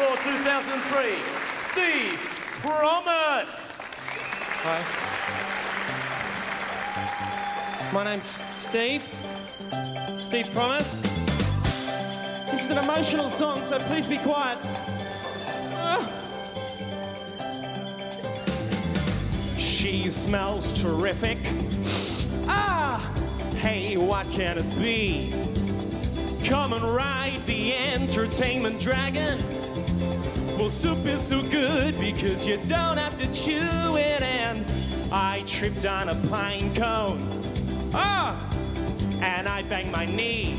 for 2003, Steve Promise. Hi. My name's Steve. Steve Promise. This is an emotional song, so please be quiet. Ah. She smells terrific. Ah! Hey, what can it be? Come and ride the entertainment dragon. Well, soup is so good because you don't have to chew it. And I tripped on a pine cone. Ah! And I banged my knee.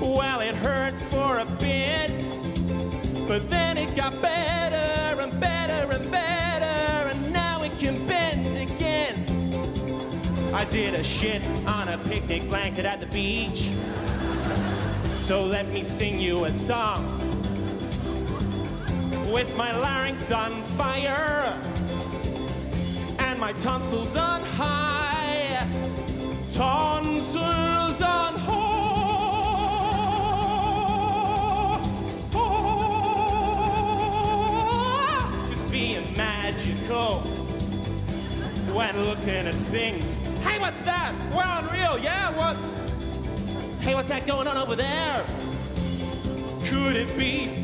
Well, it hurt for a bit, but then it got better and better and better, and now it can bend again. I did a shit on a picnic blanket at the beach. So let me sing you a song with my larynx on fire and my tonsils on high. Tonsils on high. Just being magical when looking at things. Hey, what's that? We're unreal, yeah? What? Hey, what's that going on over there? Could it be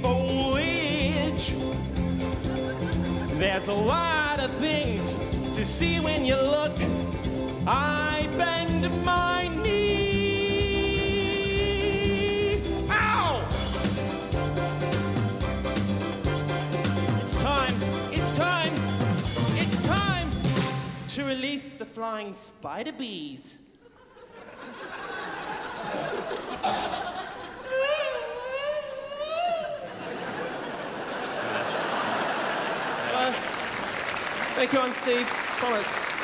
There's a lot of things to see when you look. I bend my knee. Ow! It's time, it's time, it's time to release the flying spider bees. Uh, thank you, I'm Steve. Promise.